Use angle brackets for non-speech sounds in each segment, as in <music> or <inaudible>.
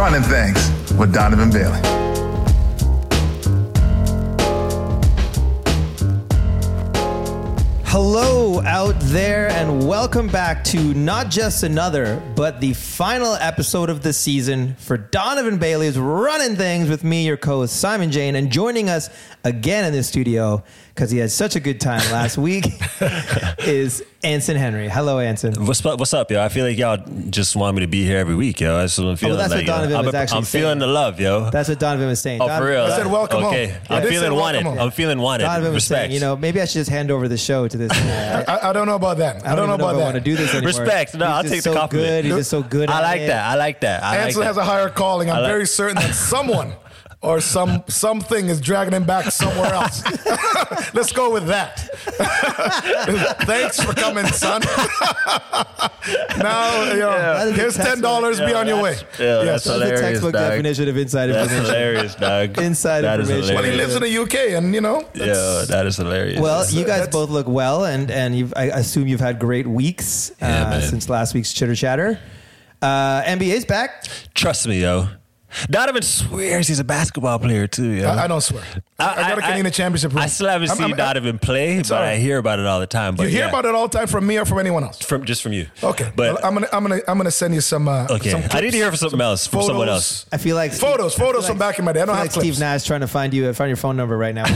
Running things with Donovan Bailey. Hello out there, and welcome back to not just another, but the final episode of the season for Donovan Bailey's Running Things with me, your co host Simon Jane, and joining us again in the studio because he had such a good time last <laughs> week <laughs> is Anson Henry. Hello, Anson. What's up? What's up, yo? I feel like y'all just want me to be here every week, yo. Oh, that's what I'm feeling. Oh, that's what like, yo. Donovan I'm, was actually I'm saying. feeling the love, yo. That's what Donovan was saying. oh, Don- for real. I said welcome okay. home. I'm I feeling wanted. home. I'm feeling wanted. Donovan was Respect. saying, you know, maybe I should just hand over the show to this. <laughs> I, I, I don't know about that. I don't, know about if I want to do this anymore. Respect. No, He's I'll just take the so compliment. Good. He's just so good. I at like it. that. I like that. I Anson like has a higher calling. I'm very certain that someone or some something is dragging him back somewhere else. <laughs> <laughs> Let's go with that. <laughs> Thanks for coming, son. now, you know, That is here's ten textbook. dollars. Be on your way. that's- yeah, Yes. that's That's the hilarious, textbook dog. definition of inside That's information. hilarious, dog. Inside That is information. Well, he lives in the UK, and you know, Yeah, that's- hilarious. Well, you guys both look well, and and you've, I assume you've had great weeks uh, Yeah, man. since last week's chitter chatter. Uh, NBA's back. trust me, yo. Donovan swears he's a basketball player too, yo. I, I don't swear. I, got a Canadian championship. ring. I still haven't I'm- seen I'm- Donovan play, but all I hear about it all the time. But You hear yeah. about it all the time from me or from anyone else. from just from you. Okay, but well, I'm gonna I'm gonna I'm gonna send you some. Uh, okay, some I need to hear from something else from someone photos. else. I feel like Photos, I feel photos from back in my day. I don't feel have like clips. Steve Nash trying to find you, find your phone number right now. <laughs>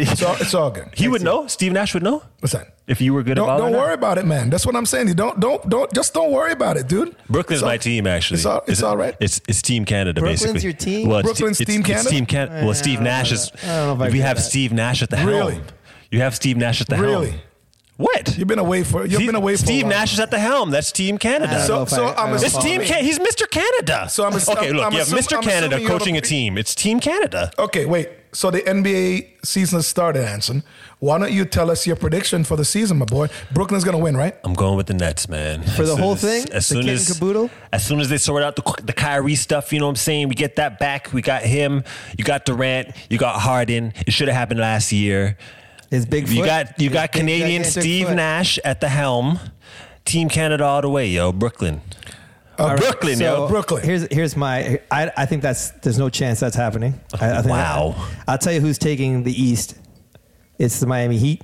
It's all, it's all good. he would know. Steve Nash would know What's that? if you were good Don't, at don't volleyball. worry about it, man. That's what I'm saying. You don't don't don't just don't worry about it, dude. Brooklyn's all- my team, actually. It's all, it's Is all right. It's it's Team Canada, Brooklyn's basically. your team? Well, it's, Brooklyn's it's, Team it's Canada? Team Can- well, Steve Nash is. Don't know if I we have that. Steve Nash at the helm. Really? You have Steve Nash at the helm. Really? What? You've been away for you've Steve, been away for Steve while. Nash is at the helm. That's Team Canada. So- so I- I I'm don't know a- if It's Team Can- He's Mr. Canada. So I'm a- okay. Look, I'm you have assum- Mr. I'm Canada assuming you have coaching a- a team. It's Team Canada. Okay, wait. So the NBA season has started, Anson. Why don't you tell us your prediction for the season, my boy? Brooklyn's gonna win, right? I'm going with the Nets, man. For the whole as- thing? As The soon kit as caboodle? as soon as they sort out the the Kyrie stuff, you know what I'm saying? We get that back. We got him. You got Durant. You got Harden. It should have happened last year. His big foot. You got you got Canadian Steve. Nash at the helm. Team Canada all the way, yo. Brooklyn. Uh, Brooklyn, So yo. Brooklyn. Here's here's my. I, I think that's there's no chance that's happening. I, I think Wow. I'll tell you who's taking the East. It's the Miami Heat.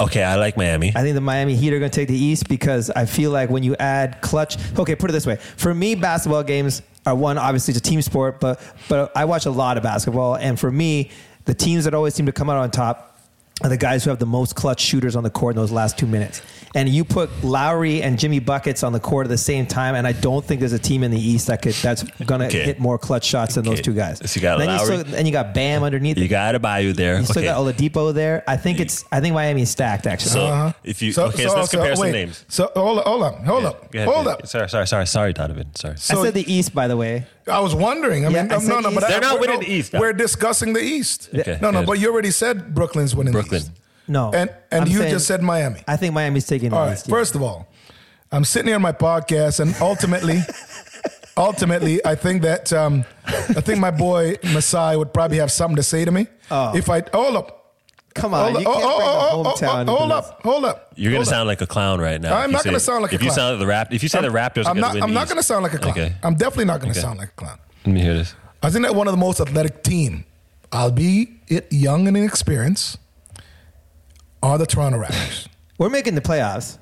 Okay, I like Miami. I think the Miami Heat are going to take the East because I feel like when you add clutch. Okay, put it this way: for me, basketball games are one. Obviously, it's a team sport, but but I watch a lot of basketball, and for me, the teams that always seem to come out on top are the guys who have the most clutch shooters on the court in those last two minutes. And you put Lowry and Jimmy buckets on the court at the same time, and I don't think there's a team in the East that could that's going to Okay. hit more clutch shots than those two guys. So you got then Lowry. You still, and you got Bam underneath. you got to buy you there. You still okay. got Oladipo there. I think it's. I think Miami's stacked actually. So uh-huh. if you okay, so, let's compare some names. So hold up, hold up, hold up, ahead, hold go up. Sorry, sorry, sorry, sorry, Donovan. Sorry. I said the East, by the way. I was wondering. I Yeah, mean, I um, no, no, but East. I- They're not we're- winning no, the East, though. We're discussing the East. Okay, no, no, good. but you already said Brooklyn's winning Brooklyn. the East. No, And and I'm you saying- just said Miami. I think Miami's taking the All right. East. yeah. First of all, I'm sitting here on my podcast, and ultimately, <laughs> ultimately, I think that um, I think my boy Masai would probably have something to say to me. Oh. If I hold up. Come on, Hold you up, can't oh, bring oh, the oh, oh, hometown. oh, oh into hold this. up, hold up. You're gonna up. sound like a clown right now. I'm not say- gonna sound like a clown. if you sound like the rap. If you say the Raptors I'm not. I'm not going to sound like a clown. Okay. I'm definitely not going to Okay. sound like a clown. Let me hear this. I think that one of the most athletic team, albeit young and inexperienced, are the Toronto Raptors. We're making the playoffs.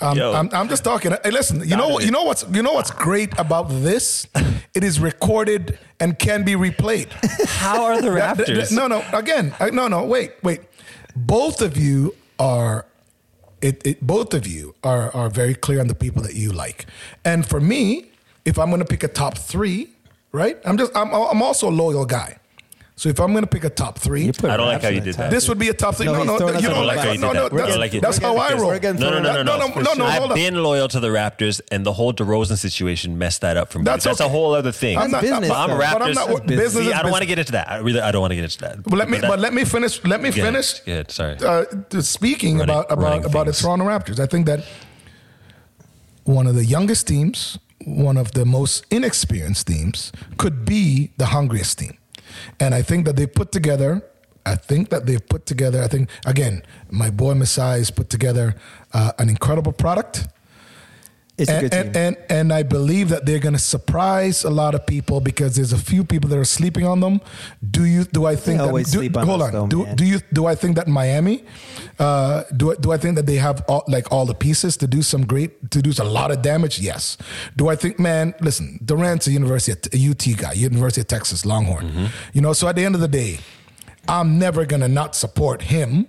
Um, Yo. I'm, I'm just talking. Hey, listen, you know, you know what's, you know what's great about this? <laughs> It is recorded and can be replayed. How are the That- that- Raptors? no, no. Again, uh, no, no. Wait, wait. Both of you are. It, it, both of you are are very clear on the people that you like, and for me, if I'm going to pick a top three, right? I'm just I'm I'm also a loyal guy, so if I'm going to pick a top three, I don't like how you did that. this would be a top three. No, No, he's no, you don't like bus. it. No, no, I don't that's, like that's how I roll. No, no, no, no, no. No, I've been loyal to the Raptors, and the whole DeRozan situation messed that up for me. That's That's, a whole other thing. I'm not- business, I'm. Raptors. I'm not- That's business. business See, is I don't want to get into that. I really, I don't want to get into that. But let me, but let me finish. Let me finish. Go sorry. Uh, speaking about about about the. Toronto Raptors, I think that one of the youngest teams, one of the most inexperienced teams, could be the hungriest team, and I think that they put together. I think that they've put together. I think again, my boy Masai has put together uh, an incredible product It's a and, good team. and, and and I believe that they're going to surprise a lot of people because there's a few people that are sleeping on them. Do you? Do I think? They always that, do, sleep on hold on. though, do, do you? Do I think that Miami? Uh, do I, do I think that they have all, like all the pieces to do some great to do a lot of damage? Yes. Do I think? Man, listen, Durant's a University of, a UT guy, University of Texas Longhorn. Mm-hmm. You know, so at the end of the day, I'm never gonna not support him,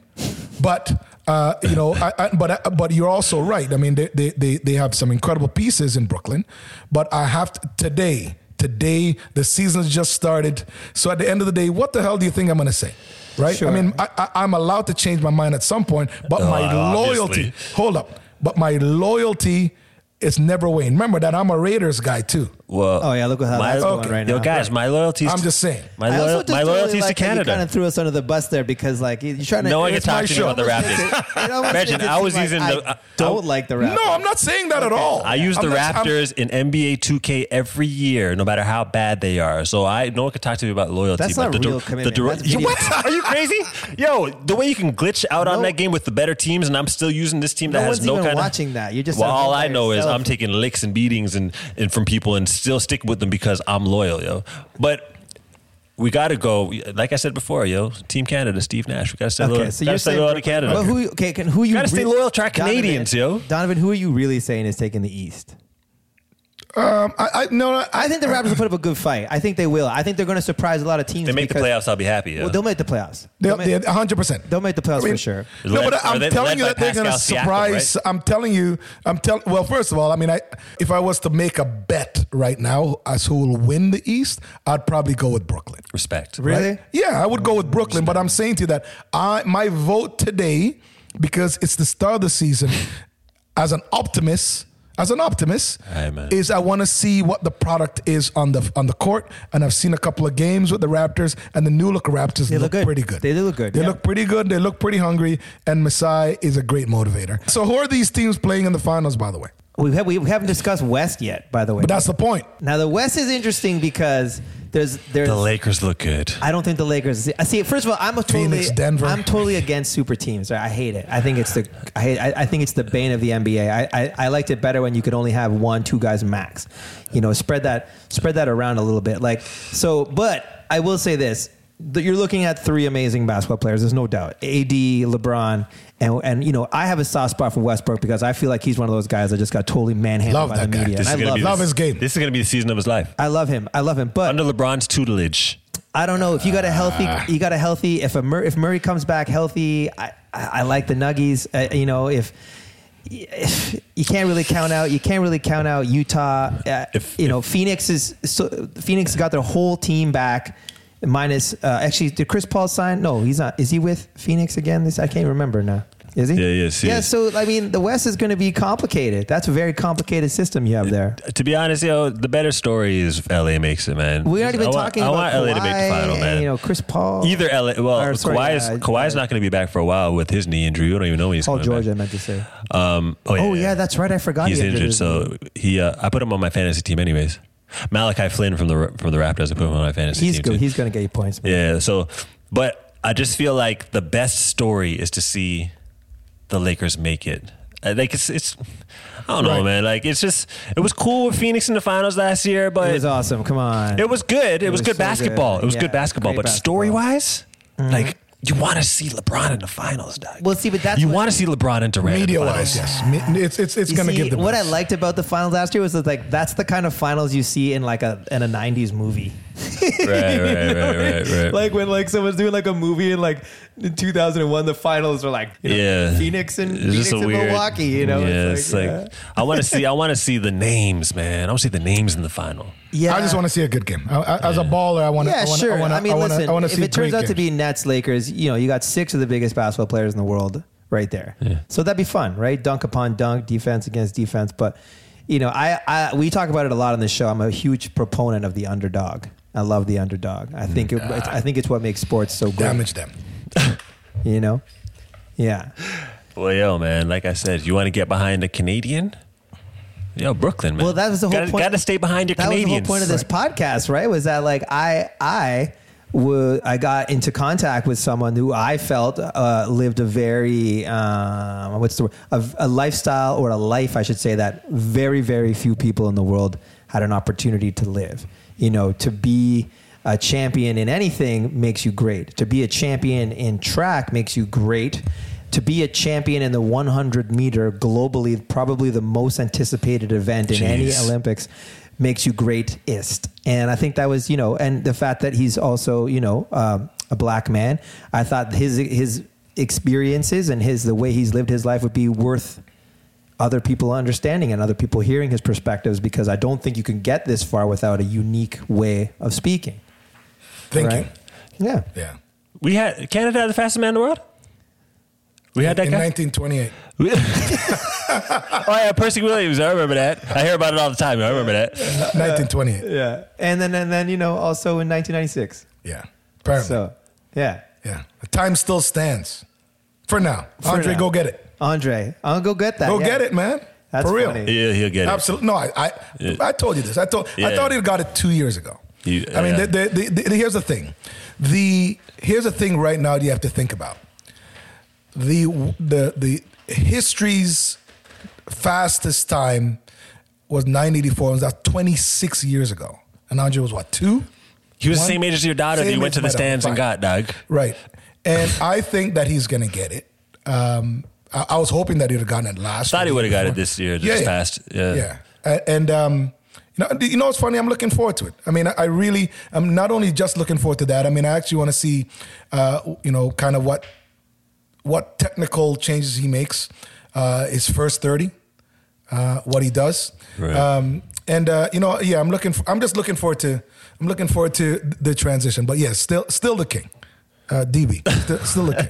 but. Uh, you know, I, I, but but you're also right. I mean, they, they they they have some incredible pieces in Brooklyn, but I have to, today. Today, the season's just started. So at the end of the day, what the hell do you think I'm going to say? Right? Sure. I mean, I, I, I'm allowed to change my mind at some point, but my Uh, loyalty. obviously. Hold up, but my loyalty is never wane. Remember that I'm a Raiders guy too. Well, Oh, yeah, look at how my, that's going okay. right Yo, guys, my loyalty. I'm just saying. My, I loyal, just my don't loyalty really is like to how You kind of threw us under the bus there because, like, you're trying to. No one can It's talk to me show. about the Raptors. it- it Imagine, I was using like, the. Uh, I don't like the Raptors. No, I'm not saying that at all. I use I'm the not- I'm- Raptors in NBA 2K every year, no matter how bad they are. So I no one can talk to me about loyalty. That's but not the, real the, commitment. Dor- That's <laughs> what? Are you crazy? Yo, the way you can glitch out on that game with the better teams, and I'm still using this team that No has one's no even kind watching that. You're just well, all I know is. I'm taking licks and beatings and, and from people and still stick with them because I'm loyal, yo. But. We got to go. Like I said before, yo, Team Canada, Steve Nash. We got to stay Okay, loyal. so you're saying loyal to Canada. Who? Okay, can, who you Gotta stay loyal to our Canadians, yo. Donovan, who are you really saying is taking the East? Um, I, I no, I, I think the Raptors will put up a good fight. I think they will. I think they're going to surprise a lot of teams. they make because, the playoffs, I'll be happy. Yo. Well, they'll make the playoffs. they'll, They'll make, 100. percent they'll make the playoffs I mean, for sure. No, Led- but are I'm they telling led you by that they're going to Pascal Siakam, surprise. right? I'm telling you. I'm telling. Well, first of all, I mean, I if I was to make a bet right now as who will win the East, I'd probably go with Brooklyn. Respect. Really? Right? Yeah, I would go with Brooklyn, but I'm saying to you that I my vote today because it's the start of the season. As an optimist, as an optimist, Aye, man. is I want to see what the product is on the on the court, and I've seen a couple of games with the Raptors, and the new look Raptors They look, look good. pretty good. They do look good, They yeah. look pretty good. They look pretty hungry, and Masai is a great motivator. So who are these teams playing in the finals? By the way, We, have, we haven't discussed West yet, by the way. but that's the point. now the West is interesting because there's there's. The Lakers look good. I don't think the Lakers. I see. First of all, I'm a totally. Phoenix, Denver. I'm totally against super teams. I hate it. I think it's the. I hate. I, I think it's the bane of the NBA. I, I I liked it better when you could only have one, two guys max. You know, spread that spread that around a little bit. Like so, but I will say this: that you're looking at three amazing basketball players. There's no doubt. AD, LeBron, and and you know, I have a soft spot for Westbrook because I feel like he's one of those guys that just got totally manhandled Love by that the guy. media. This And I love, be love his game. This is going to be the season of his life. I love him. I love him. But Under LeBron's tutelage. I don't know if you got a healthy. Ah. You got a healthy. If a Mur- if Murray comes back healthy, I, I, I like the Nuggies. Uh, you know if. if You can't really count out. You can't really count out Utah. Uh, If- you know, if- Phoenix is so, Phoenix got their whole team back, minus uh, actually. Did Chris Paul sign? No, he's not. Is he with Phoenix again? This I can't remember now. Is he? Yeah, he is, yeah. is. So I mean, the West is going to be complicated. That's a very complicated system you have there. To be honest, yo, the better story is LA makes it, man. We're not even I want, talking I about want LA to make the Kawhi final, and, man. You know, Chris Paul. Either LA. Well, Or, sorry, Kawhi's uh, Kawhi's uh, not going to be back for a while with his knee injury. We don't even know when he's Paul George, I meant to say. Um, oh yeah, Oh yeah, that's right. I forgot he's he injured. So he, uh, I put him on my fantasy team, anyways. Malachi Flynn from the from the Raptors. I put him on my fantasy he's team. good. too. He's going to get you points. man. Yeah. So, but I just feel like the best story is to see the Lakers make it. Uh, Like it's it's I don't know, Right. man. Like it's just it was cool with Phoenix in the finals last year, but It was awesome. Come on. It was good. It, was, was good so basketball. good. It was Yeah, good basketball. But basketball. story wise, like you want to see LeBron in the finals, Doug. Well, see, but that's you what- want to see LeBron and Durant. in the Media finals. wise, yes. Me- It's it's it's You gonna see, give them what I this. liked about the finals last year was that like that's the kind of finals you see in like a in a '90s movie. <laughs> Right, right, right, right, right. <laughs> like when like someone's doing like a movie in like in 2001, the finals are like you know, yeah, Phoenix and It's Phoenix and weird- Milwaukee. You know, yeah, it's it's like, like I want to see. I want to see the names, man. I want to see the names in the final. yeah. I just want to see a good game. I, I, as a baller, I want to. Yeah, I wanna, sure. I, wanna, I mean, I wanna, listen. I wanna if it turns great out to be Nets Lakers, you know, you got six of the biggest basketball players in the world right there. Yeah. So that'd be fun, right? Dunk upon dunk, defense against defense. But you know, I, I we talk about it a lot on this show. I'm a huge proponent of the underdog. I love the underdog. I think it, it's, I think it's what makes sports so great. damage them. <laughs> You know, yeah. Well, yo, man. Like I said, you want to get behind a Canadian? Yo, Brooklyn, man. Well, that was the whole gotta, point. Got to stay behind your that Canadians. was the whole point of this podcast, right? Was that like I I wa- I got into contact with someone who I felt uh, lived a very um, what's the word a, a lifestyle or a life I should say that very very few people in the world had an opportunity to live. You know, to be a champion in anything makes you great. To be a champion in track makes you great to be a champion in the 100 meter globally, probably the most anticipated event in any Olympics, makes you greatest. And I think that was, you know, and the fact that he's also, you know, um, a black man. I thought his his experiences and his the way he's lived his life would be worth other people understanding and other people hearing his perspectives because I don't think you can get this far without a unique way of speaking. Thinking. Right? Yeah. Yeah. we had Canada had the fastest man in the world. We had that In guy. 1928. <laughs> oh yeah, Percy Williams. I remember that. I hear about it all the time. I remember that. 1928. Yeah. And then and then, you know, also in 1996. Yeah. Apparently. So, yeah. yeah. The time still stands. For now. For Andre, now. go get it. Andre, I'll go get that. Go yeah. get it, man. That's For real. funny. Yeah, he'll get it. Absolutely. No, I, I, Yeah. I told you this. I told. I thought he got it two years ago. You- I mean, yeah. the, the, the, the- here's the thing. The here's the thing. Right now, you have to think about the the the history's fastest time was 984. Was that 26 years ago? And Andre was what two? He was One- the same age as your daughter that you went to the as my daughter, stands and got, Doug. Right. And I think that he's going to get it. Um, I, I was hoping that he'd have gotten it last. Thought he would have got it this year, this past. Yeah. Yeah. A- And, um, you know, you know what's funny? I'm looking forward to it. I mean, I, I really, I'm not only just looking forward to that. I mean, I actually want to see, uh, you know, kind of what what technical changes he makes. Uh, his first thirty, uh, what he does. Right. Um, and uh, you know, yeah, I'm looking. For, I'm just looking forward to. I'm looking forward to the transition. But yes, still, still the king, uh, DB, still, still the king.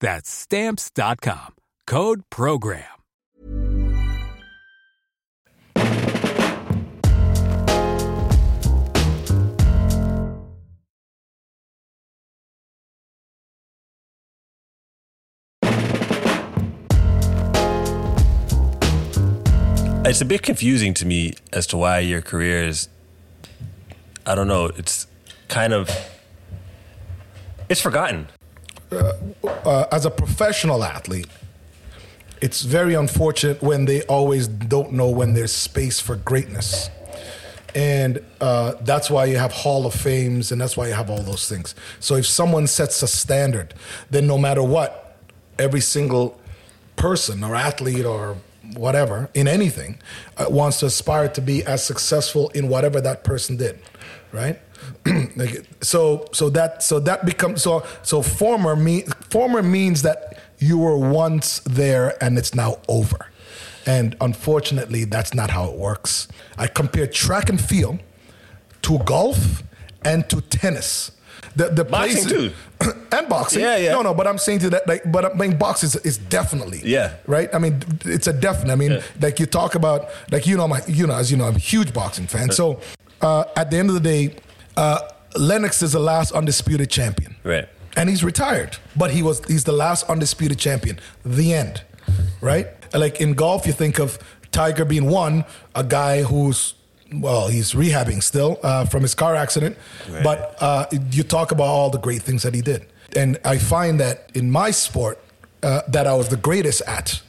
That's stamps.com. Code program. It's a bit confusing to me as to why your career is. I don't know. It's kind of. It's forgotten uh, as a professional athlete, it's very unfortunate when they always don't know when there's space for greatness. And uh, that's why you have Hall of Fames and that's why you have all those things. So if someone sets a standard, then no matter what, every single person or athlete or whatever in anything uh, wants to aspire to be as successful in whatever that person did, right? <clears throat> like, so so that so that becomes so so former me former means that you were once there and it's now over. And unfortunately, that's not how it works. I compare track and field to golf and to tennis. The, the Boxing place- <clears throat> and boxing. Yeah, yeah. No, no, but I'm saying to that, like, but I mean, boxing is, is definitely. Yeah. Right. I mean, it's a definite. I mean, Yeah. like you talk about, like you know, my, you know, as you know, I'm a huge boxing fan. So, uh, at the end of the day, uh, Lennox is the last undisputed champion. Right. And he's retired, but he was he's the last undisputed champion. The end. Right. Like in golf, you think of Tiger being one, a guy who's well, he's rehabbing still uh, from his car accident, Right. but uh, you talk about all the great things that he did. And I find that in my sport, uh, that I was the greatest at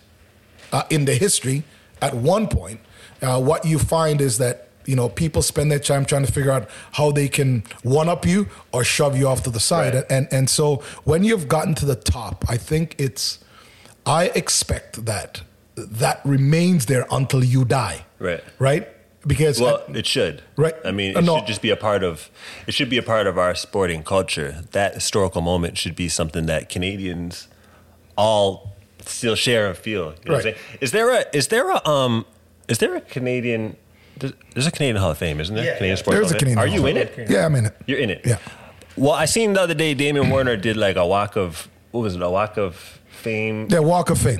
uh, in the history at one point. Uh, what you find is that you know people spend their time trying to figure out how they can one up you or shove you off to the side, Right. and and so when you've gotten to the top, I think it's I expect that that remains there until you die. Right. Right. Because Well, it should. Right. I mean, it no. should just be a part of. It should be a part of our sporting culture. That historical moment should be something that Canadians all still share and feel. You know what I'm Right. saying? Is there a? Is there a? Um. Is there a Canadian? There's there's a Canadian Hall of Fame, isn't there? Yeah, Canadian yeah. Sports There's Hall a. Canadian Are Hall you in it? yeah, I'm in it. You're in it. Yeah. Well, I seen the other day Damian Warner did like a walk of what was it? A walk of fame. Yeah, Walk of Fame.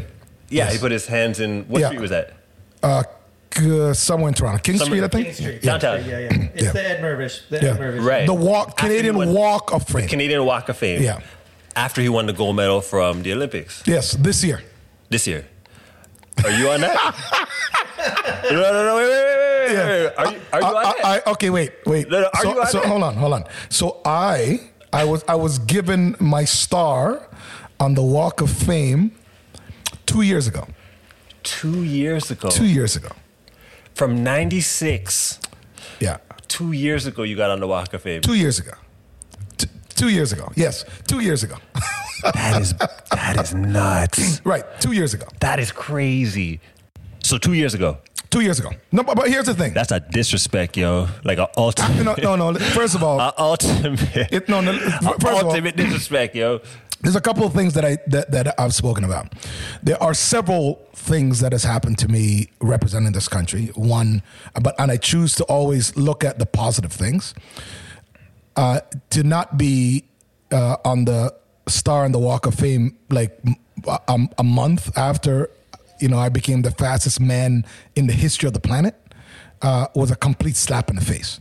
Yeah, Yes. he put his hands in. What Yeah. street was that? Uh, k- somewhere in Toronto, King Somewhere- Street, I think. King Street. Yeah. Downtown. Yeah, yeah. It's Yeah. the Ed Mirvish. The Yeah. Ed Mirvish. Right. The walk, Canadian won- Walk of Fame. Canadian Walk of Fame. Yeah. After he won the gold medal from the Olympics Yes, this year. this year. Are you on that? <laughs> no, no, no, wait, wait, wait, wait, Yeah. Are you, are you I? I, I- okay, wait, wait. No, no, are so, you on so it? hold on, hold on. So I, I was, I was given my star on the Walk of Fame two years ago. two years ago. Two years ago. From 96. Yeah, Two years ago, you got on the Walk of Fame. two years ago. T- two years ago. Yes, two years ago. That is, that is nuts. <laughs> right, two years ago. That is crazy. So two years ago. Two years ago. No, but, but here's the thing. That's a disrespect, yo. Like an <laughs> ultimate. no, no, no. First of all, <laughs> a ultimate. it, no, no. <laughs> First of all, ultimate disrespect, yo. there's a couple of things that I that, that I've spoken about. There are several things that has happened to me representing this country. One, but and I choose to always look at the positive things. Uh, to not be uh, on the star in the Walk of Fame like a, a month after you know I became the fastest man in the history of the planet uh, was a complete slap in the face.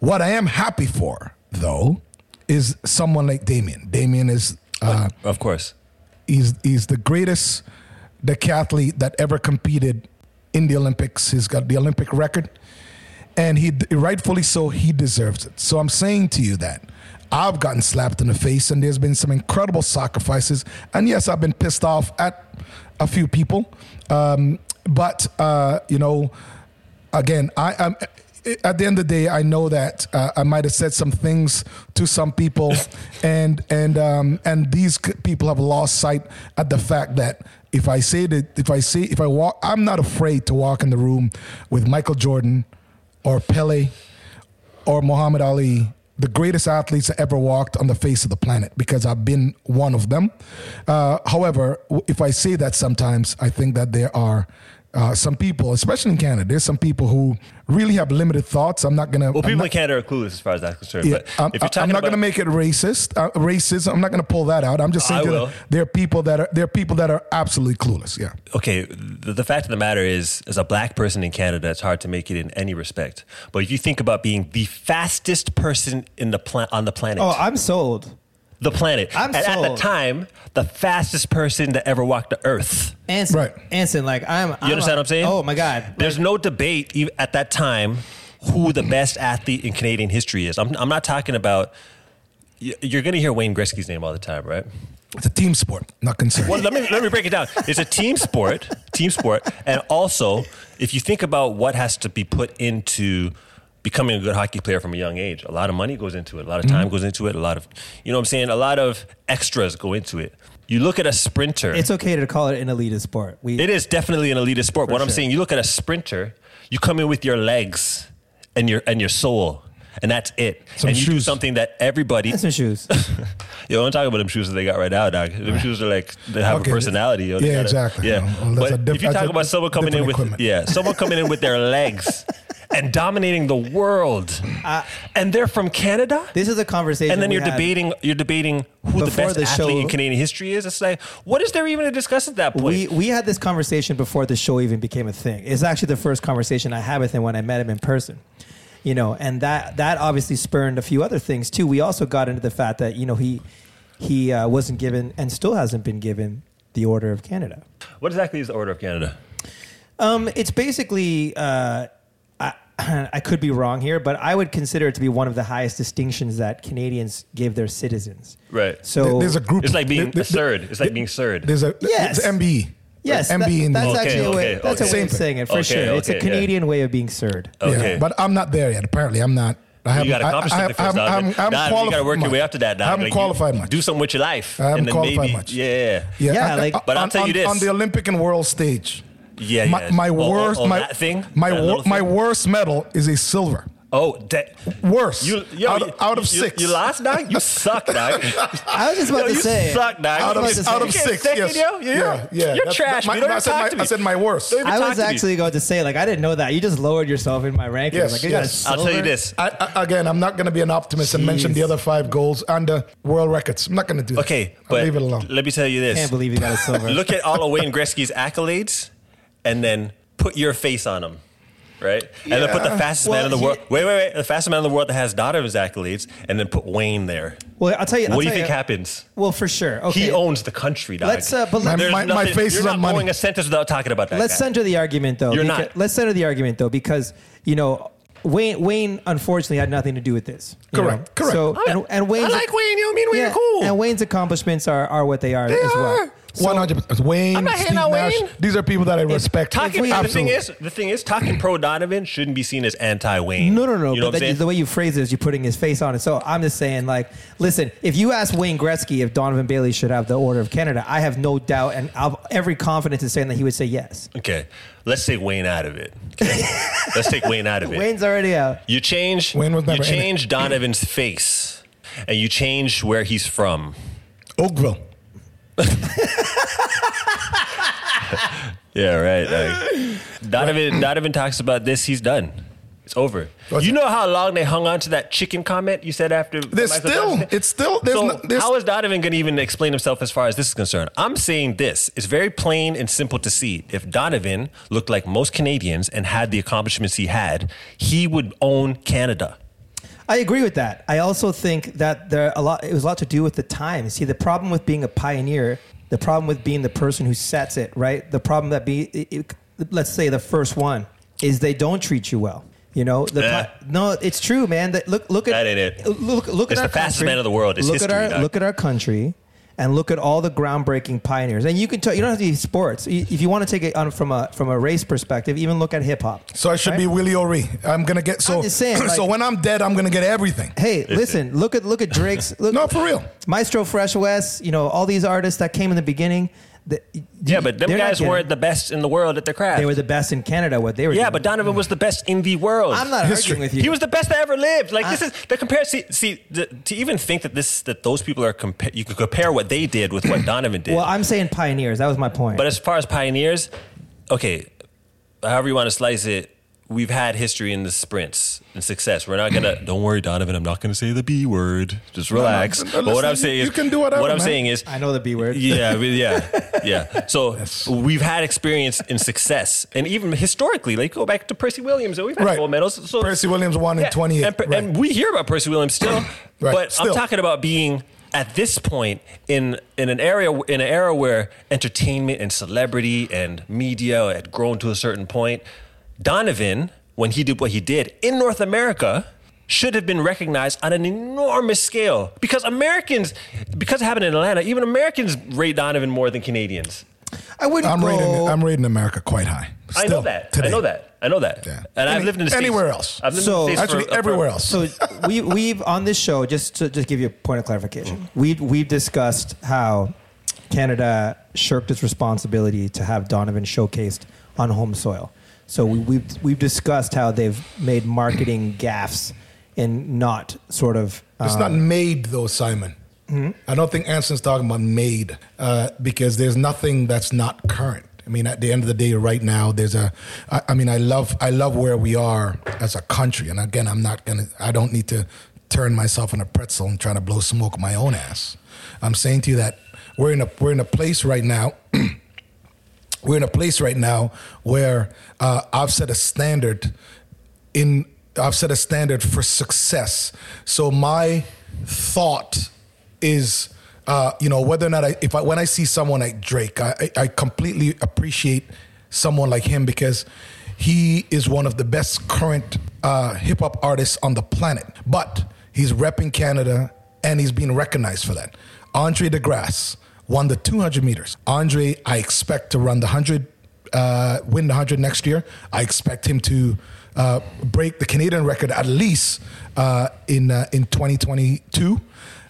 What I am happy for, though, is someone like Damian. Damian is uh, Of course. he's he's the greatest decathlete that ever competed in the Olympics. He's got the Olympic record, and he rightfully so. He deserves it. So I'm saying to you that I've gotten slapped in the face, and there's been some incredible sacrifices. And yes, I've been pissed off at a few people, um, but uh, you know, again, I am. At the end of the day, I know that uh, I might have said some things to some people, <laughs> and and um, and these people have lost sight at the fact that if I say that if I say if I walk, I'm not afraid to walk in the room with Michael Jordan, or Pele, or Muhammad Ali, the greatest athletes that ever walked on the face of the planet, because I've been one of them. Uh, however, if I say that sometimes, I think that there are uh, some people, especially in Canada, there's some people who really have limited thoughts. I'm not gonna. Well, I'm people not- in Canada are clueless as far as that's concerned. yeah, but I'm, if you're talking I'm not going to make it racist. Uh, racism. I'm not going to pull that out. I'm just saying that there are people that are there are people that are absolutely clueless. Yeah. okay, the, the fact of the matter is, as a black person in Canada, it's hard to make it in any respect. But if you think about being the fastest person in the pla- on the planet, Oh, I'm sold. The planet. I'm and at the time, the fastest person to ever walk the earth. Anson, Right. Anson, like I'm. You understand what I'm saying? Oh my god. There's no debate ev- at that time who the best athlete in Canadian history is. I'm, I'm not talking about. y- You're going to hear Wayne Gretzky's name all the time, right? It's a team sport. Not concerned. Well, let me let me break it down. It's a team sport, team sport, and also if you think about what has to be put into becoming a good hockey player from a young age, a lot of money goes into it, a lot of Mm-hmm. time goes into it, a lot of you know what I'm saying, a lot of extras go into it. You look at a sprinter. It's okay to call it an elitist sport. We It is definitely an elitist sport. what I'm saying, you look at a sprinter, you come in with your legs and your and your soul, and that's it. Some and you do shoes. something that everybody. That's some shoes. <laughs> Yo, I'm talking about them shoes that they got right now, dog. Them shoes are like they have Okay. a personality. Yo. They Yeah, gotta- exactly. Yeah, Well, that's but diff- if you talk about someone coming in with equipment. yeah, someone coming in with their legs and dominating the world, and they're from Canada. This is a conversation. And then we you're had. debating. You're debating who the best the athlete show- in Canadian history is. It's like, what is there even to discuss at that point? We we had this conversation before the show even became a thing. It's actually the first conversation I had with him when I met him in person. You know, and that that obviously spurned a few other things too. We also got into the fact that you know he he uh, wasn't given and still hasn't been given the Order of Canada. what exactly is the Order of Canada? Um, it's basically. Uh, I, <clears throat> I could be wrong here, but I would consider it to be one of the highest distinctions that Canadians give their citizens. Right. So there's a group. It's like being there- there- a third. It's like being third. There's a Yes. it's MBE. Yes, MBE that- in that's the Okay, actually a way. okay, That's okay. a way of Same saying it for Okay, sure. It's a okay, yeah. Canadian way of being third. Okay. Yeah, but I'm not there yet. Apparently, I'm not. I haven't. you got to accomplish I, I, something first, I'm, dog. I'm, I'm Dog, you got to work your way up to that. Dog. I haven't Like, qualified much. Do something with your life. I haven't and then qualified maybe, much. Yeah. Yeah, I- like- I- But I'll on, tell you this. on the Olympic and world stage. Yeah, my, yeah. my Oh, oh, oh worst, oh, my that thing? my That wor- little my worst medal is a silver. Oh, that. Worst. You, yo, out, you- of, out of you- six. You lost, dog? You <laughs> suck, dog. I was just about Yo, to you say. suck, dog. out of, I was about to out of six. second, Yes. yo. You're- yeah, yeah. you're That's- trash, My, man. Don't I, said talk my, to me. I said my worst. I was to me. actually going to say, like, I didn't know that. You just lowered yourself in my rankings. Yes, like, you got yes. I'll tell you this. I, I, again, I'm not going to be an optimist and mention the other five goals and the world records. I'm not going to do that. Okay, I'll but leave it alone. let me tell you this. I can't believe you got a silver. Look at all of Wayne Gretzky's accolades, and then put your face on them, right? And then put the fastest Well, man in the he- world. Wait, wait, wait. The fastest man in the world that has Donovan's accolades, and then put Wayne there. Well, I'll tell you. I'll what do you tell think happens? Well, for sure. Okay. He owns the country, dog. Let's, uh, but My- let's, There's my- my nothing- face you're is not going a sentence without talking about that. let's guy. center the argument though. You're because- not. Let's center the argument though, because you know Wayne. Wayne unfortunately had nothing to do with this. Correct, know? correct. So and, and Wayne's I like Wayne. You know, me and Wayne yeah, cool. and Wayne's accomplishments are, are what they are as well. are. So- One hundred percent. Wayne, I'm not Steve hating on Nash. Wayne. These are people that I respect. Talking, we- the thing is, the thing is, talking pro Donovan shouldn't be seen as anti Wayne. No, no, no. You know but what I'm that- saying? the way you phrase it is you're putting his face on it. So I'm just saying, like, listen, if you ask Wayne Gretzky if Donovan Bailey should have the Order of Canada, I have no doubt and I've every confidence in saying that he would say yes. Okay, let's take Wayne out of it. Okay? <laughs> let's take Wayne out of it. Wayne's already out. You change. Wayne was you never in it. change Donovan's face, and you change where he's from. Oakville. Yeah, right. like, Donovan. Donovan talks about this. He's done. It's over. What's you know how long they hung on to that chicken comment you said after? There's Michael still- Jackson? it's still- there's so no- there's- how is Donovan going to even explain himself as far as this is concerned? I'm saying this. It's very plain and simple to see. If Donovan looked like most Canadians and had the accomplishments he had, he would own Canada. I agree with that. I also think that there a lot. It was a lot to do with the time. See, the problem with being a pioneer, the problem with being the person who sets it, right? The problem that be, it, it- let's say the first one is they don't treat you well. You know, the Eh. pi- no, it's true, man. That look, look at That ain't it. Look, look It's at our the fastest country. man in the world. It's look history, at our dog. look at our country. And look at all the groundbreaking pioneers, and you can tell you don't have to be sports. If you want to take it on from a from a race perspective, even look at hip hop. So I should be Willie O'Ree. I'm gonna get so. I'm just saying, <clears throat> so when I'm dead, I'm gonna get everything. Hey, listen, look at look at Drake's. Look, No, for real. Maestro Fresh Wes, you know, all these artists that came in the beginning. The, Yeah, but them guys getting- weren't the best in the world at their craft. They were the best in Canada. What they were. yeah, doing. but Donovan was the best in the world. I'm not History. arguing with you. He was the best that ever lived. Like this is the compare. See, see the, to even think that this that those people are compa- you could compare what they did with what <clears throat> Donovan did. Well, I'm saying pioneers. That was my point. but as far as pioneers, okay, however you want to slice it, we've had history in the sprints and success. We're not gonna. don't worry, Donovan. I'm not gonna say the B word. Just relax. no, but what I'm saying you is, can do whatever, What I'm man. saying is, I know the B word. yeah, yeah, yeah. <laughs> So we've had experience in success, and even historically, like go back to Percy Williams, and we've had Right. gold medals. So Percy Williams won in Yeah, 28. and, Right. and we hear about Percy Williams still, <clears throat> Right, but still. I'm talking about being at this point in in an area in an era where entertainment and celebrity and media had grown to a certain point, Donovan, when he did what he did in North America, should have been recognized on an enormous scale because Americans, because it happened in Atlanta, even Americans rate Donovan more than Canadians. I wouldn't I'm go. rating I'm rating America quite high. I know that. Today. I know that. I know that. Yeah. And I've lived in the States. anywhere else. I've lived So- in the States Actually, for, for- everywhere else. So <laughs> we we've on this show just to just give you a point of clarification. We've we've discussed how Canada shirked its responsibility to have Donovan showcased on home soil. So we, we've we've discussed how they've made marketing gaffes and not sort of It's um, not made though, Simon. I don't think Anson's talking about made uh, because there's nothing that's not current. I mean, at the end of the day, right now, there's a. I, I mean, I love I love where we are as a country, and again, I'm not gonna. I don't need to turn myself in a pretzel and try to blow smoke my own ass. I'm saying to you that we're in a we're in a place right now <clears throat> we're in a place right now where uh, I've set a standard in I've set a standard for success. So my thought is, uh, you know, whether or not I, if I, when I see someone like Drake, I, I completely appreciate someone like him because he is one of the best current uh, hip hop artists on the planet. But he's repping Canada and he's being recognized for that. Andre De Grasse won the 200 meters. Andre, I expect to run the 100, uh, win the 100 next year. I expect him to uh, break the Canadian record at least uh, in uh, in 2022.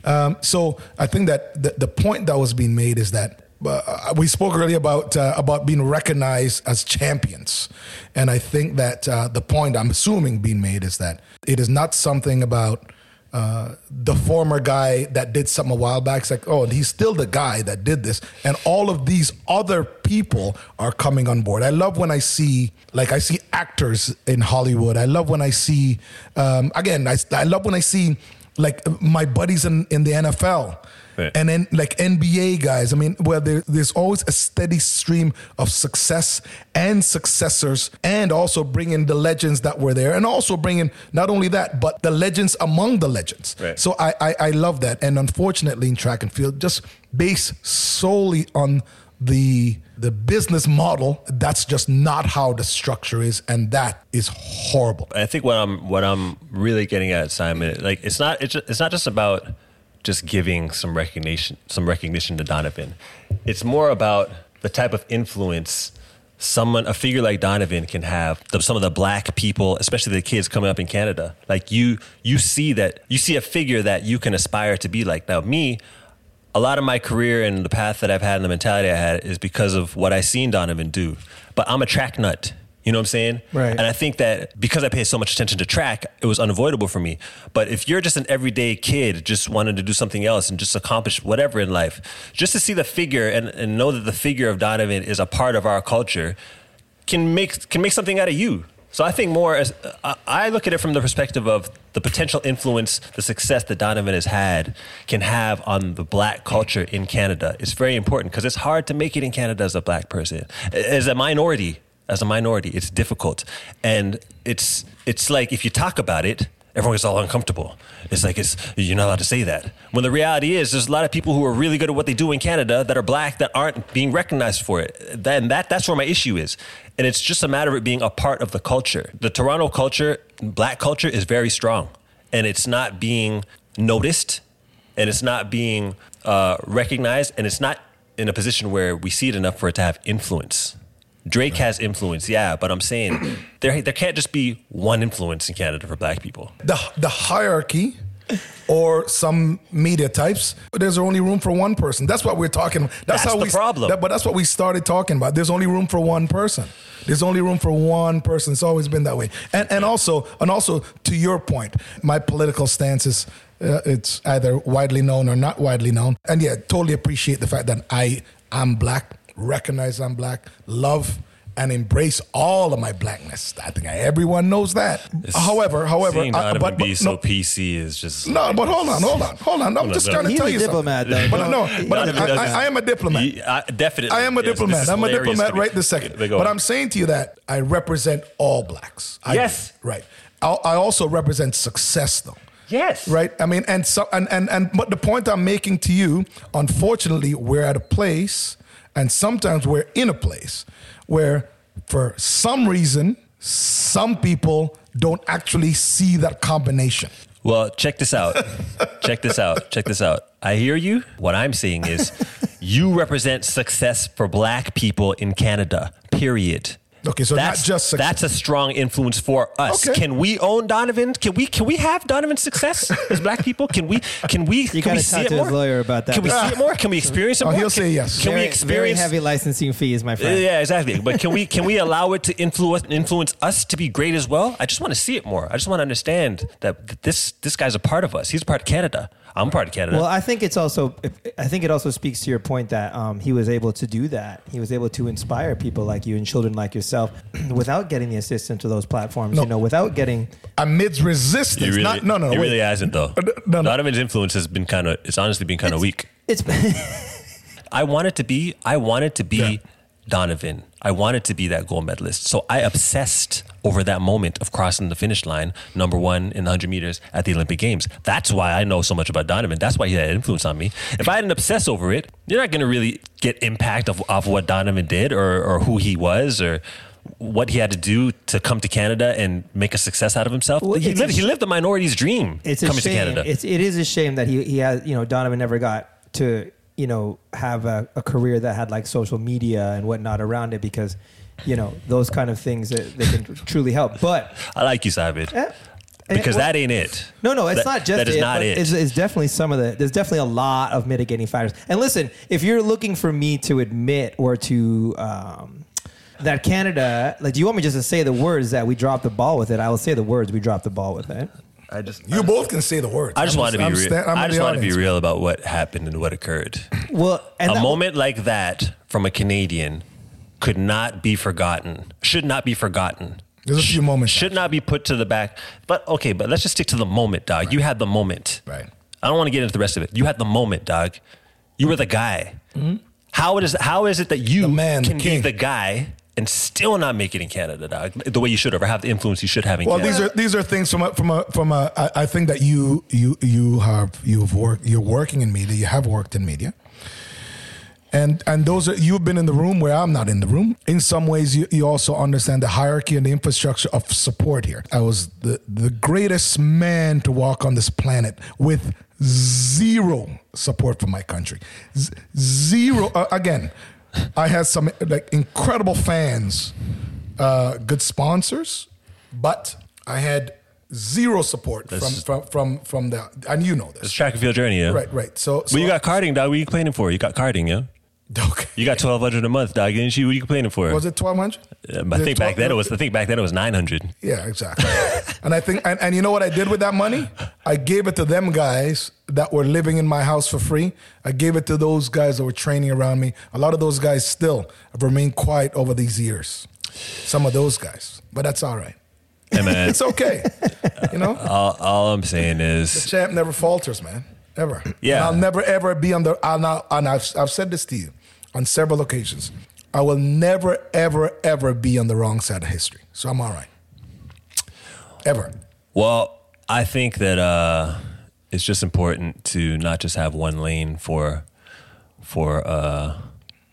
Um, so I think that the, the point that was being made is that uh, we spoke earlier about uh, about being recognized as champions, and I think that uh, the point I'm assuming being made is that it is not something about uh, the former guy that did something a while back. It's like, oh, he's still the guy that did this, and all of these other people are coming on board. I love when I see, like, I see actors in Hollywood. I love when I see, um, again, I, I love when I see like my buddies in, in the NFL. Right. And then like NBA guys, I mean, where there, there's always a steady stream of success and successors, and also bringing the legends that were there, and also bringing not only that, but the legends among the legends. Right. So I, I I love that, and unfortunately in track and field, just based solely on the the business model, that's just not how the structure is, and that is horrible. I think what I'm what I'm really getting at, Simon, like it's not it's, it's not just about just giving some recognition some recognition to Donovan. It's more about the type of influence someone a figure like Donovan can have. The, some of the black people, especially the kids coming up in Canada, like you you see that you see a figure that you can aspire to be like. Now me. A lot of my career and the path that I've had and the mentality I had is because of what I seen Donovan do. But I'm a track nut. You know what I'm saying? Right. And I think that because I pay so much attention to track, it was unavoidable for me. But if you're just an everyday kid, just wanting to do something else and just accomplish whatever in life, just to see the figure and, and know that the figure of Donovan is a part of our culture can make can make something out of you. So I think more as uh, I I look at it from the perspective of the potential influence, the success that Donovan has had can have on the black culture in Canada. It's very important because it's hard to make it in Canada as a black person, as a minority. As a minority, it's difficult, and it's it's like if you talk about it, everyone gets all uncomfortable. It's like it's you're not allowed to say that. When the reality is, there's a lot of people who are really good at what they do in Canada that are black that aren't being recognized for it. Then that that's where my issue is, and it's just a matter of it being a part of the culture. The Toronto culture, black culture, is very strong, and it's not being noticed, and it's not being uh, recognized, and it's not in a position where we see it enough for it to have influence. Drake has influence, yeah, but I'm saying <clears throat> there there can't just be one influence in Canada for black people. the the hierarchy or some media types there's only room for one person. That's what we're talking that's, That's how the we problem. that- but that's what we started talking about. There's only room for one person. There's only room for one person. It's always been that way. And and also and also to your point my political stance is uh, it's either widely known or not widely known. And yeah totally appreciate the fact that i am black recognize i'm black love and embrace all of my blackness. I think everyone knows that. however, however, seeing I- Donovan uh, but, be but so no, PC is just no, like- but hold on, hold on, hold on. I'm just on, trying to tell a you diplomat, something. though. But no, but I, I, I am a diplomat. Yeah, I- definitely. I am a Yes, diplomat. this I'm a diplomat right this second. But. I'm saying to you that I represent all blacks. I do. Yes. right. I, I also represent success, though. Yes. Right. I mean, and so and and and but the point I'm making to you, unfortunately, we're at a place, and sometimes we're in a place where, for some reason, some people don't actually see that combination. Well, check this out. <laughs> check this out. Check this out. I hear you. What I'm seeing is <laughs> you represent success for black people in Canada, period. Okay, so that's, not just success. that's a strong influence for us. Okay. Can we own Donovan? Can we can we have Donovan's success as black people? Can we can we You can we see talk it to more? lawyer about that. Can we see it more? Can we experience it Oh, more? he'll Can- say yes. Can we experience very heavy licensing fees, my friend? yeah, exactly. But can we can we allow it to influence influence us to be great as well? I just want to see it more. I just want to understand that this this guy's a part of us. He's a part of Canada. I'm part of Canada. Well, I think it's also. I think it also speaks to your point that um, he was able to do that. He was able to inspire people like you and children like yourself <clears throat> without getting the assistance of those platforms. No. You know, without getting. Amidst resistance, he really, not no no. he really hasn't though. Uh, no, no. Donovan's influence has been kind of. It's honestly been kind of weak. It's. <laughs> I wanted to be. I wanted to be Yeah. Donovan. I wanted to be that gold medalist. So I obsessed over that moment of crossing the finish line, number one in the 100 meters at the Olympic Games. That's why I know so much about Donovan. That's why he had influence on me. If I didn't obsess over it, you're not going to really get impact of, of what Donovan did or, or who he was or what he had to do to come to Canada and make a success out of himself. Well, he, lived, a he lived the minority's dream it's a coming to Canada. It's it is a shame that he he has you know Donovan never got to you know have a, a career that had like social media and whatnot around it because you know those kind of things that they can truly help. But I like you, Sabit. eh, Because well- that ain't it. No, no, it's That- not just that is it, not it. It's, it's definitely some of the. There's definitely a lot of mitigating factors. And listen, if you're looking for me to admit or to um, that Canada, like, do you want me just to say the words that we dropped the ball with it? I will say the words we dropped the ball with it. I just You both can say the words. I just I'm want to be real. sta- I'm I in just want to be real about what happened and what occurred. Well, and a that- moment like that from a Canadian could not be forgotten. Should not be forgotten. There's a few moments. Should not be put to the back. But okay, but let's just stick to the moment, dog. You had the moment. Right. I don't want to get into the rest of it. You had the moment, dog. You were the guy. How it is? How is it that you Mm-hmm. The man, the can be the guy and still not make it in Canada, dog? The way you should have, or have the influence you should have in Well, Canada. these are these are things from a, from a from a. I, I think that you you you have you've worked you're working in media. You have worked in media, and and those are you've been in the room where I'm not in the room. In some ways, you, you also understand the hierarchy and the infrastructure of support here. I was the the greatest man to walk on this planet with zero support from my country. Z- zero uh, again. I had some like incredible fans, uh, good sponsors, but I had zero support from, This- from from from the and you know this. It's track and field journey, yeah. Right, right. So, so But you got. What are you complaining for? You got carding, yeah. <laughs> okay. You got twelve hundred a month, dog. Didn't you? What are you complaining for? Was it twelve hundred? Um, I think back then it was. I think back then it was nine hundred. Yeah, exactly. <laughs> and I think, and, and you know what I did with that money? I gave it to them guys that were living in my house for free. I gave it to those guys that were training around me. A lot of those guys still have remained quiet over these years. Some of those guys, but that's all right. Hey man, <laughs> It's okay. you know, all, all I'm saying is, the champ never falters, man. Ever. Yeah. And I'll never ever be on the. I'll not, and I've, I've said this to you on several occasions. I will never, ever, ever be on the wrong side of history. So I'm all right. Ever. well, I think that uh, it's just important to not just have one lane for, for uh,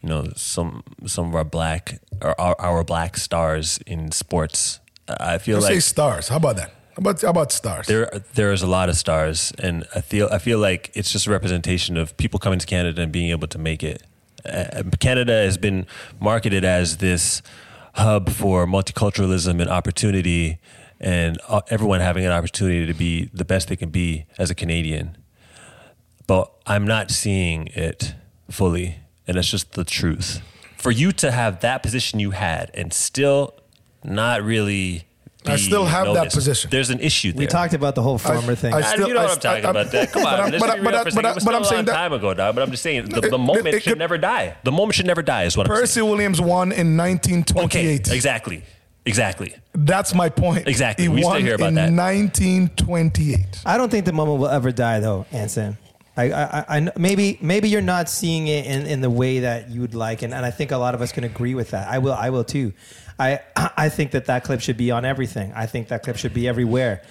you know, some some of our black or our, our black stars in sports. I feel Let's like say stars. How about that? How about how about stars? there there is a lot of stars, and I feel I feel like it's just a representation of people coming to Canada and being able to make it. Uh, Canada has been marketed as this hub for multiculturalism and opportunity, and uh, everyone having an opportunity to be the best they can be as a Canadian. But I'm not seeing it fully, and that's just the truth. For you to have that position you had and still not really. I still have that position. There's an issue there. we talked about the whole farmer thing. I still- you know what I- I'm talking I- about. That come on, I'm- but I- but real I- for a but second. I- It was but still I'm a saying long that- time ago, dog. But I'm just saying the, the moment it- should it- never die. The moment should never die. Is what I'm Percy. Williams won in 1928. Okay, exactly, exactly. That's my point. Exactly. He We still hear about in that. 1928. I don't think the moment will ever die, though, Anson. I, I, I, I maybe maybe you're not seeing it in, in the way that you would like, and, and I think a lot of us can agree with that. I will, I will too. I <clears throat> I think that that clip should be on everything. I think that clip should be everywhere.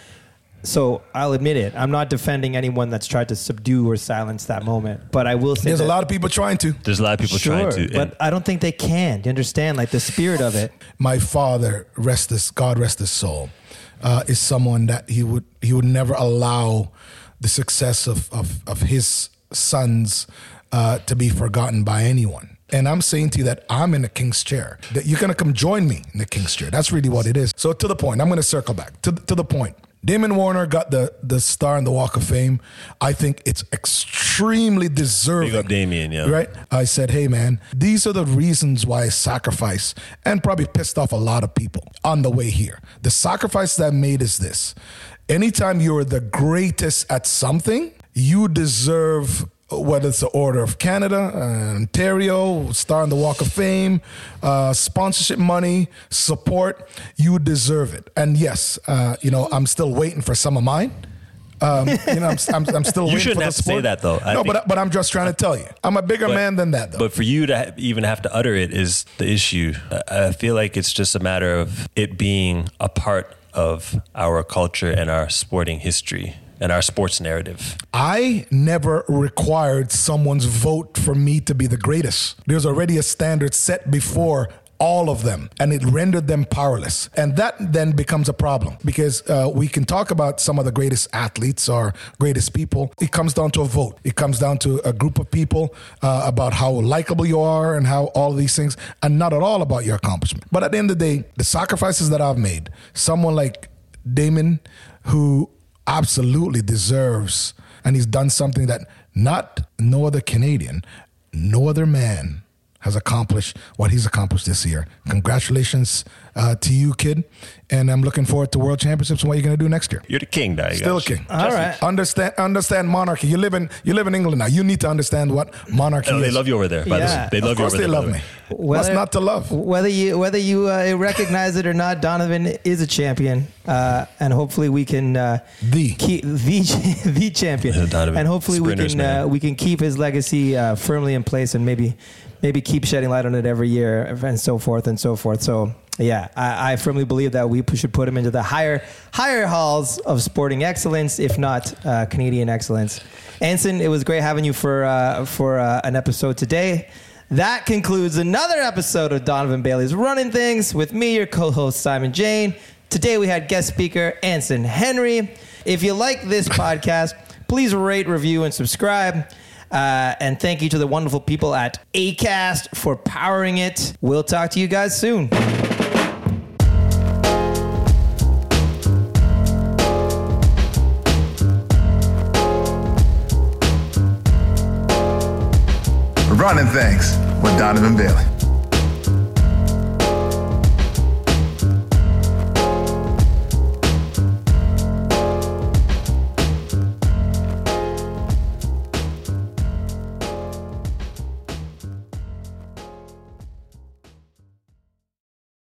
So I'll admit it. I'm not defending anyone that's tried to subdue or silence that moment, but I will say There's a lot of people trying to. There's a lot of people sure, trying to. and- but I don't think they can. You understand, like the spirit of it. my father, rest his God rest his soul, uh, is someone that he would he would never allow the success of of, of his sons uh, to be forgotten by anyone. And I'm saying to you that I'm in the king's chair. That you're gonna come join me in the king's chair. That's really what it is. So to the point, I'm gonna circle back to to the point. Damian Warner got the the star in the Walk of Fame. I think it's extremely deserving. Big up Damian, yeah. Right? I said, hey, man, these are the reasons why I sacrifice and probably pissed off a lot of people on the way here. The sacrifice that I made is this anytime you're the greatest at something, you deserve. Whether it's the Order of Canada, uh, Ontario, star in the Walk of Fame, uh, sponsorship money, support, you deserve it. And yes, uh, you know, I'm still waiting for some of mine. Um, you know, I'm, I'm, I'm still <laughs> You waiting shouldn't for the have to say that, though. I no, think- but but I'm just trying to tell you, I'm a bigger But- man than that, though. But for you to ha- even have to utter it is the issue. I feel like it's just a matter of it being a part of our culture and our sporting history and our sports narrative. I never required someone's vote for me to be the greatest. There's already a standard set before all of them, and it rendered them powerless. And that then becomes a problem because uh, we can talk about some of the greatest athletes or greatest people. It comes down to a vote, it comes down to a group of people uh, about how likable you are and how all of these things, and not at all about your accomplishment. But at the end of the day, the sacrifices that I've made, someone like Damian, who absolutely deserves, and he's done something that not no other Canadian, no other man has accomplished what he's accomplished this year. Congratulations uh, to you, kid, and I'm looking forward to World Championships and what you're going to do next year. You're the king, now. Still a king. All right. Understand, understand monarchy. You live in you live in England now. You need to understand what monarchy Oh, is. they love you over there. By the Yeah. way. They love of you course, over they there. love me. way. What's not to love? Whether you whether you uh, recognize it or not, Donovan is a champion, uh, and hopefully we can uh, The. keep the <laughs> the champion, <laughs> Donovan. and hopefully we can uh, we can keep his legacy uh, firmly in place, and maybe maybe keep shedding light on it every year, and so forth and so forth. So. Yeah, I, I firmly believe that we should put him into the higher higher halls of sporting excellence, if not uh, Canadian excellence. Anson, it was great having you for uh, for uh, an episode today. That concludes another episode of Donovan Bailey's Running Things with me, your co-host Simon Jane. Today we had guest speaker Anson Henry. If you like this podcast, please rate, review, and subscribe. Uh, and thank you to the wonderful people at ACAST for powering it. We'll talk to you guys soon. Running Things with Donovan Bailey.